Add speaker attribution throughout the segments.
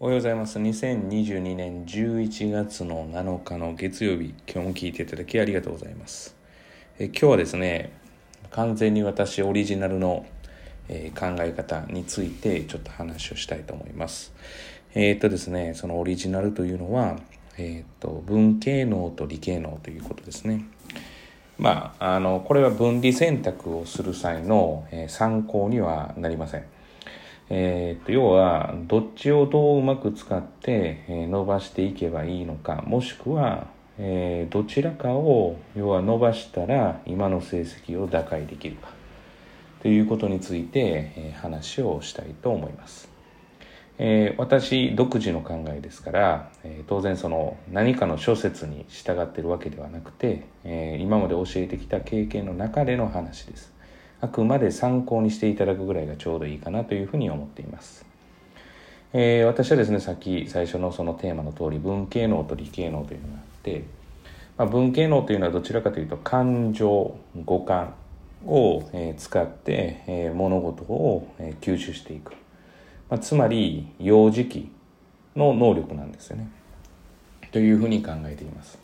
Speaker 1: おはようございます。2022年11月の7日の月曜日、今日も聞いていただきありがとうございます。え今日はですね、完全に私オリジナルの、えー考え方についてちょっと話をしたいと思います。えーっとですね、そのオリジナルというのは、えーっと文系能と理系能ということですね。まあ、あのこれは分離選択をする際の、え参考にはなりません。えーと要はどっちをどううまく使って、伸ばしていけばいいのかもしくは、えーどちらかを要は伸ばしたら今の成績を打開できるかということについて、えー話をしたいと思います。えー私独自の考えですから、えー当然その何かの諸説に従っているわけではなくて、えー今まで教えてきた経験の中での話ですあくまで参考にしていただくぐらいがちょうどいいかなというふうに思っています、えー私はですねさっき最初のそのテーマの通り文系能と理系能というのがあって、まあ、文系能というのはどちらかというと感情五感を、えー使って、えー物事を、え吸収していく。まあ、つまり幼児期の能力なんですよね。というふうに考えています。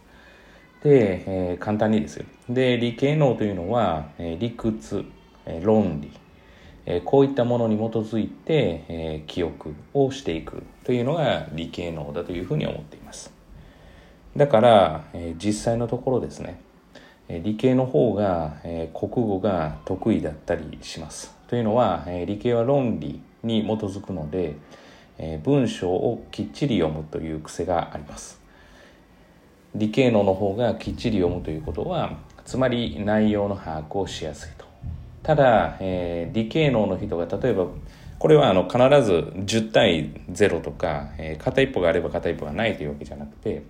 Speaker 1: で、えー簡単にですよ。で理系能というのは、えー理屈、論理、こういったものに基づいて、記憶をしていくというのが理系能だというふうに思っています。だから、実際のところですね。理系の方が、国語が得意だったりします。というのは、理系は論理に基づくので、文章をきっちり読むという癖があります。理系能の方がきっちり読むということはつまり内容の把握をしやすいと。ただ、えー理系能の人が例えばこれはあの必ず10対0とか、えー片一方があれば片一方がないというわけじゃなくて、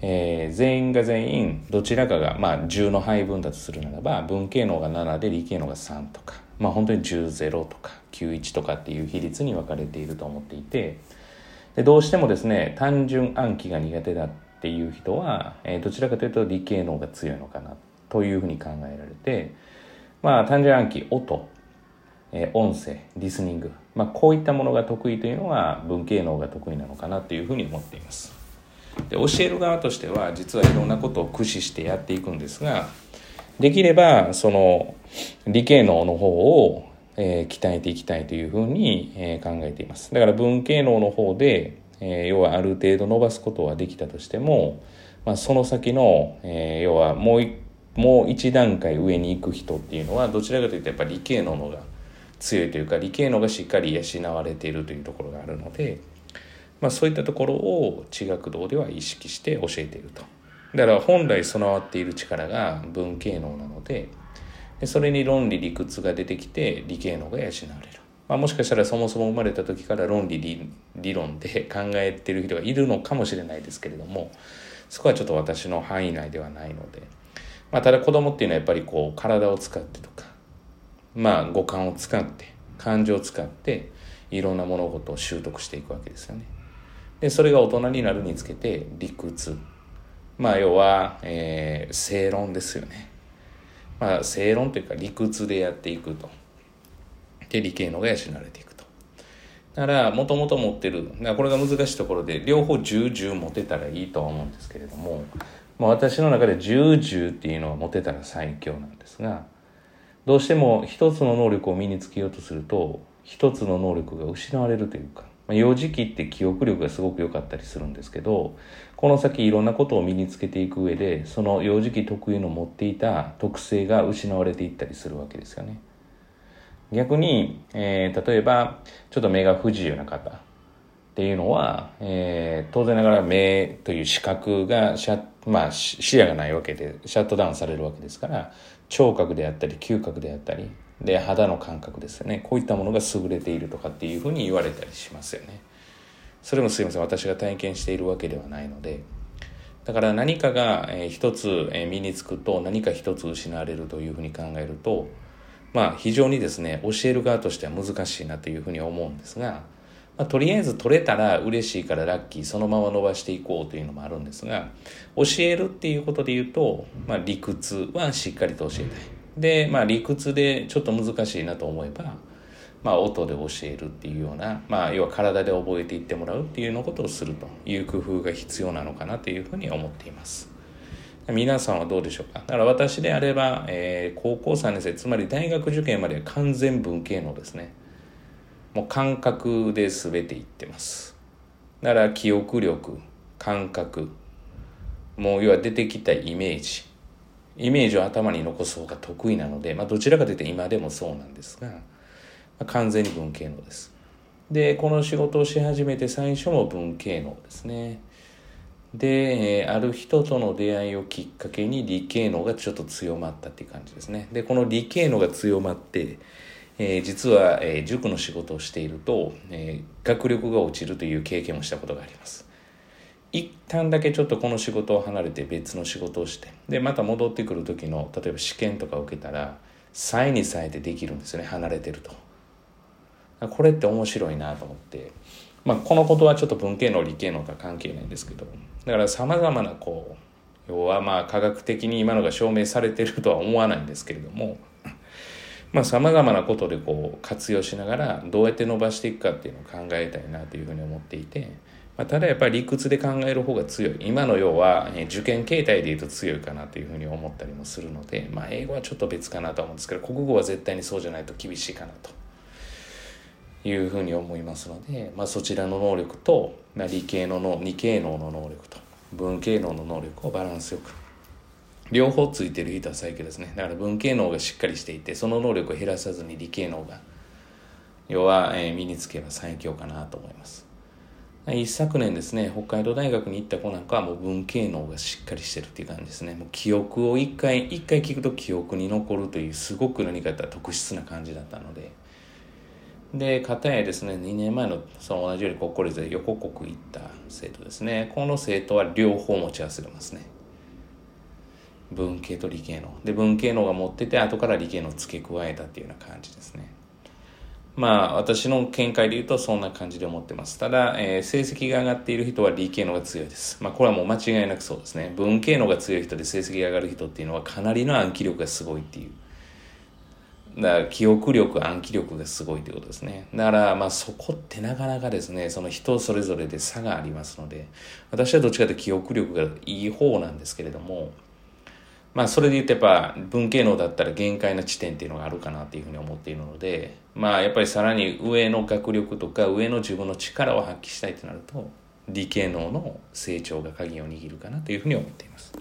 Speaker 1: えー全員が全員どちらかが、まあ、10の配分だとするならば文系能が7で理系能が3とか、まあ、本当に10-0とか91とかっていう比率に分かれていると思っていてでどうしてもですね単純暗記が苦手だっていう人は、えーどちらかというと理系能が強いのかなというふうに考えられてまあ単純暗記音。えー音声リスニング、まあ、こういったものが得意というのは文系能が得意なのかなというふうに思っています。で教える側としては実はいろんなことを駆使してやっていくんですができればその理系能の方を、えー鍛えていきたいというふうに、えー考えています。だから文系能の方で、えー要はある程度伸ばすことはできたとしても、まあ、その先の、えー要はもういもう一段階上に行く人っていうのはどちらかというとやっぱり理系能の方が強いというか理系能がしっかり養われているというところがあるので、まあ、そういったところを地学堂では意識して教えていると。だから本来備わっている力が文系能なのででそれに論理理屈が出てきて理系能が養われる、まあ、もしかしたらそもそも生まれた時から論理理論で考えてる人がいるのかもしれないですけれどもそこはちょっと私の範囲内ではないので、まあ、ただ子供っていうのはやっぱりこう体を使ってとかまあ五感を使って感情を使っていろんな物事を習得していくわけですよね。でそれが大人になるにつけて理屈まあ要は、えー正論ですよね。まあ正論というか理屈でやっていくと。で理系のが養われていくと。だからもともと持ってるこれが難しいところで両方10、10持てたらいいとは思うんですけれども、まあ、私の中で10、10っていうのは持てたら最強なんですがどうしても一つの能力を身につけようとすると一つの能力が失われるというか、まあ、幼児期って記憶力がすごく良かったりするんですけどこの先いろんなことを身につけていく上でその幼児期特有の持っていた特性が失われていったりするわけですよね。逆に、えー例えばちょっと目が不自由な方。っていうのは、えー当然ながら目という視覚がシャ、まあ、視野がないわけでシャットダウンされるわけですから聴覚であったり嗅覚であったりで肌の感覚ですよね。こういったものが優れているとかっていうふうに言われたりしますよね。それもすいません。私が体験しているわけではないので。だから何かが、一つ、身につくと何か一つ失われるというふうに考えるとまあ非常にですね教える側としては難しいなというふうに思うんですが、まあ、とりあえず取れたら嬉しいからラッキーそのまま伸ばしていこうというのもあるんですが教えるっていうことで言うと、まあ、理屈はしっかりと教えたいで、まあ、理屈でちょっと難しいなと思えばまあ、音で教えるっていうような、まあ、要は体で覚えていってもらうっていうのことをするという工夫が必要なのかなというふうに思っています。皆さんはどうでしょうか？だから私であれば、えー、高校3年生つまり大学受験までは完全文系のですねもう感覚で全ていってますだから記憶力感覚もう要は出てきたイメージイメージを頭に残す方が得意なので、まあ、どちらかというと今でもそうなんですが、まあ、完全に文系能です。で、この仕事をし始めて最初も文系能ですね。で、えある人との出会いをきっかけに理系能がちょっと強まったっていう感じですね。で、この理系能が強まって、えー、実は、えー、塾の仕事をしていると、えー、学力が落ちるという経験をしたことがあります。一旦だけちょっとこの仕事を離れて別の仕事をしてでまた戻ってくる時の例えば試験とか受けたらさえにさえてできるんですよね離れてるとこれって面白いなと思ってまあこのことはちょっと文系の理系のとは関係ないんですけどだからさまざまなこう要はまあ科学的に今のが証明されてるとは思わないんですけれどもさまざまなことでこう活用しながらどうやって伸ばしていくかっていうのを考えたいなというふうに思っていてまあ、ただやっぱり理屈で考える方が強い。今の要は、受験形態でいうと強いかなというふうに思ったりもするので、まあ、英語はちょっと別かなと思うんですけど国語は絶対にそうじゃないと厳しいかなというふうに思いますので、まあ、そちらの能力と、理系のの理系能の能力と文系能の能力をバランスよく両方ついてる人は最強ですねだから文系能がしっかりしていてその能力を減らさずに理系能が要は、え身につけば最強かなと思います一昨年ですね、北海道大学に行った子なんかはもう文系能がしっかりしてるっていう感じですね。もう記憶を一回、一回聞くと記憶に残るというすごく何かやったら特質な感じだったので。で、片やですね、2年前のその同じように国公立で横国行った生徒ですね。この生徒は両方持ち忘れますね。文系と理系の。で、文系のが持ってて、後から理系の付け加えたっていうような感じですね。まあ私の見解で言うとそんな感じで思ってます。ただ、えー、成績が上がっている人は理系のが強いです。まあこれはもう間違いなくそうですね。文系のが強い人で成績が上がる人っていうのはかなりの暗記力がすごいっていう。だから記憶力、暗記力がすごいということですね。だからまあそこってなかなかですね、その人それぞれで差がありますので、私はどっちかというと記憶力がいい方なんですけれども、まあそれで言ってやっぱ文系能だったら限界な地点っていうのがあるかなっていうふうに思っているので、まあやっぱりさらに上の学力とか上の自分の力を発揮したいとなると、理系能の成長が鍵を握るかなというふうに思っています。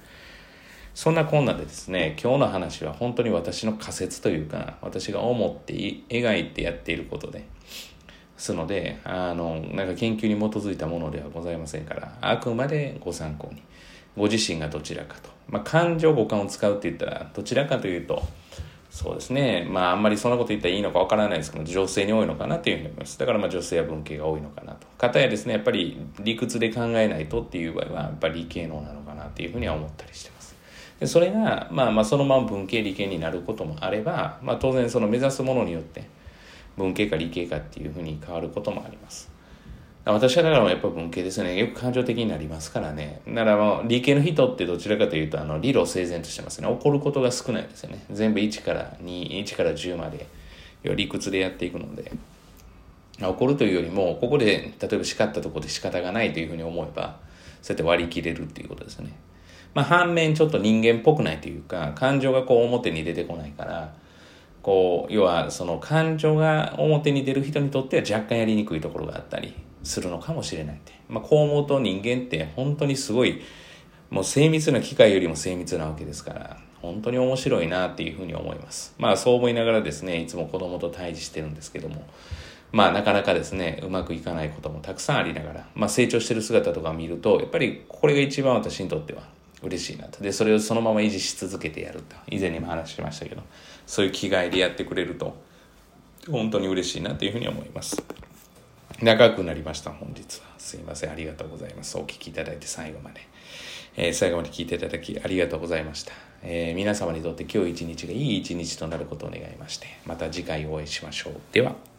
Speaker 1: そんなこんなでですね、今日の話は本当に私の仮説というか、私が思って描いてやっていることで、すので、あの、なんか研究に基づいたものではございませんから、あくまでご参考に。ご自身がどちらかと。まあ、感情五感を使うって言ったら、どちらかというと、そうですね。まあ、あんまりそんなこと言ったらいいのかわからないですけど、女性に多いのかなっていうふうに思います。だからまあ女性は文系が多いのかなと。かたやですね、やっぱり理屈で考えないとっていう場合は、やっぱり理系能なのかなっていうふうには思ったりしてます。でそれが、まあまあそのまま文系理系になることもあれば、まあ当然その目指すものによって、文系か理系かっていうふうに変わることもあります。私はだからやっぱ文系ですね。よく感情的になりますからね。だからもう理系の人ってどちらかというと、あの、理路整然としてますね。起こることが少ないですよね。全部1から2、1から10まで、理屈でやっていくので。起こるというよりも、ここで、例えば叱ったところで仕方がないというふうに思えば、そうやって割り切れるっていうことですね。まあ反面ちょっと人間っぽくないというか、感情がこう表に出てこないから、こう、要はその感情が表に出る人にとっては若干やりにくいところがあったり、するのかもしれないって。まあ、こう思うと人間って本当にすごい、もう精密な機械よりも精密なわけですから、本当に面白いなっていうふうに思います。まあそう思いながらですね、いつも子供と対峙してるんですけども、まあなかなかですね、うまくいかないこともたくさんありながら、まあ成長してる姿とか見ると、やっぱりこれが一番私にとっては嬉しいなと。で、それをそのまま維持し続けてやると。以前にも話しましたけど、そういう気概でやってくれると、本当に嬉しいなというふうに思います。長くなりました、本日は。すいません、ありがとうございます。お聴きいただいて最後まで。えー、最後まで聞いていただきありがとうございました。えー、皆様にとって今日一日がいい一日となることを願いまして、また次回お会いしましょう。では。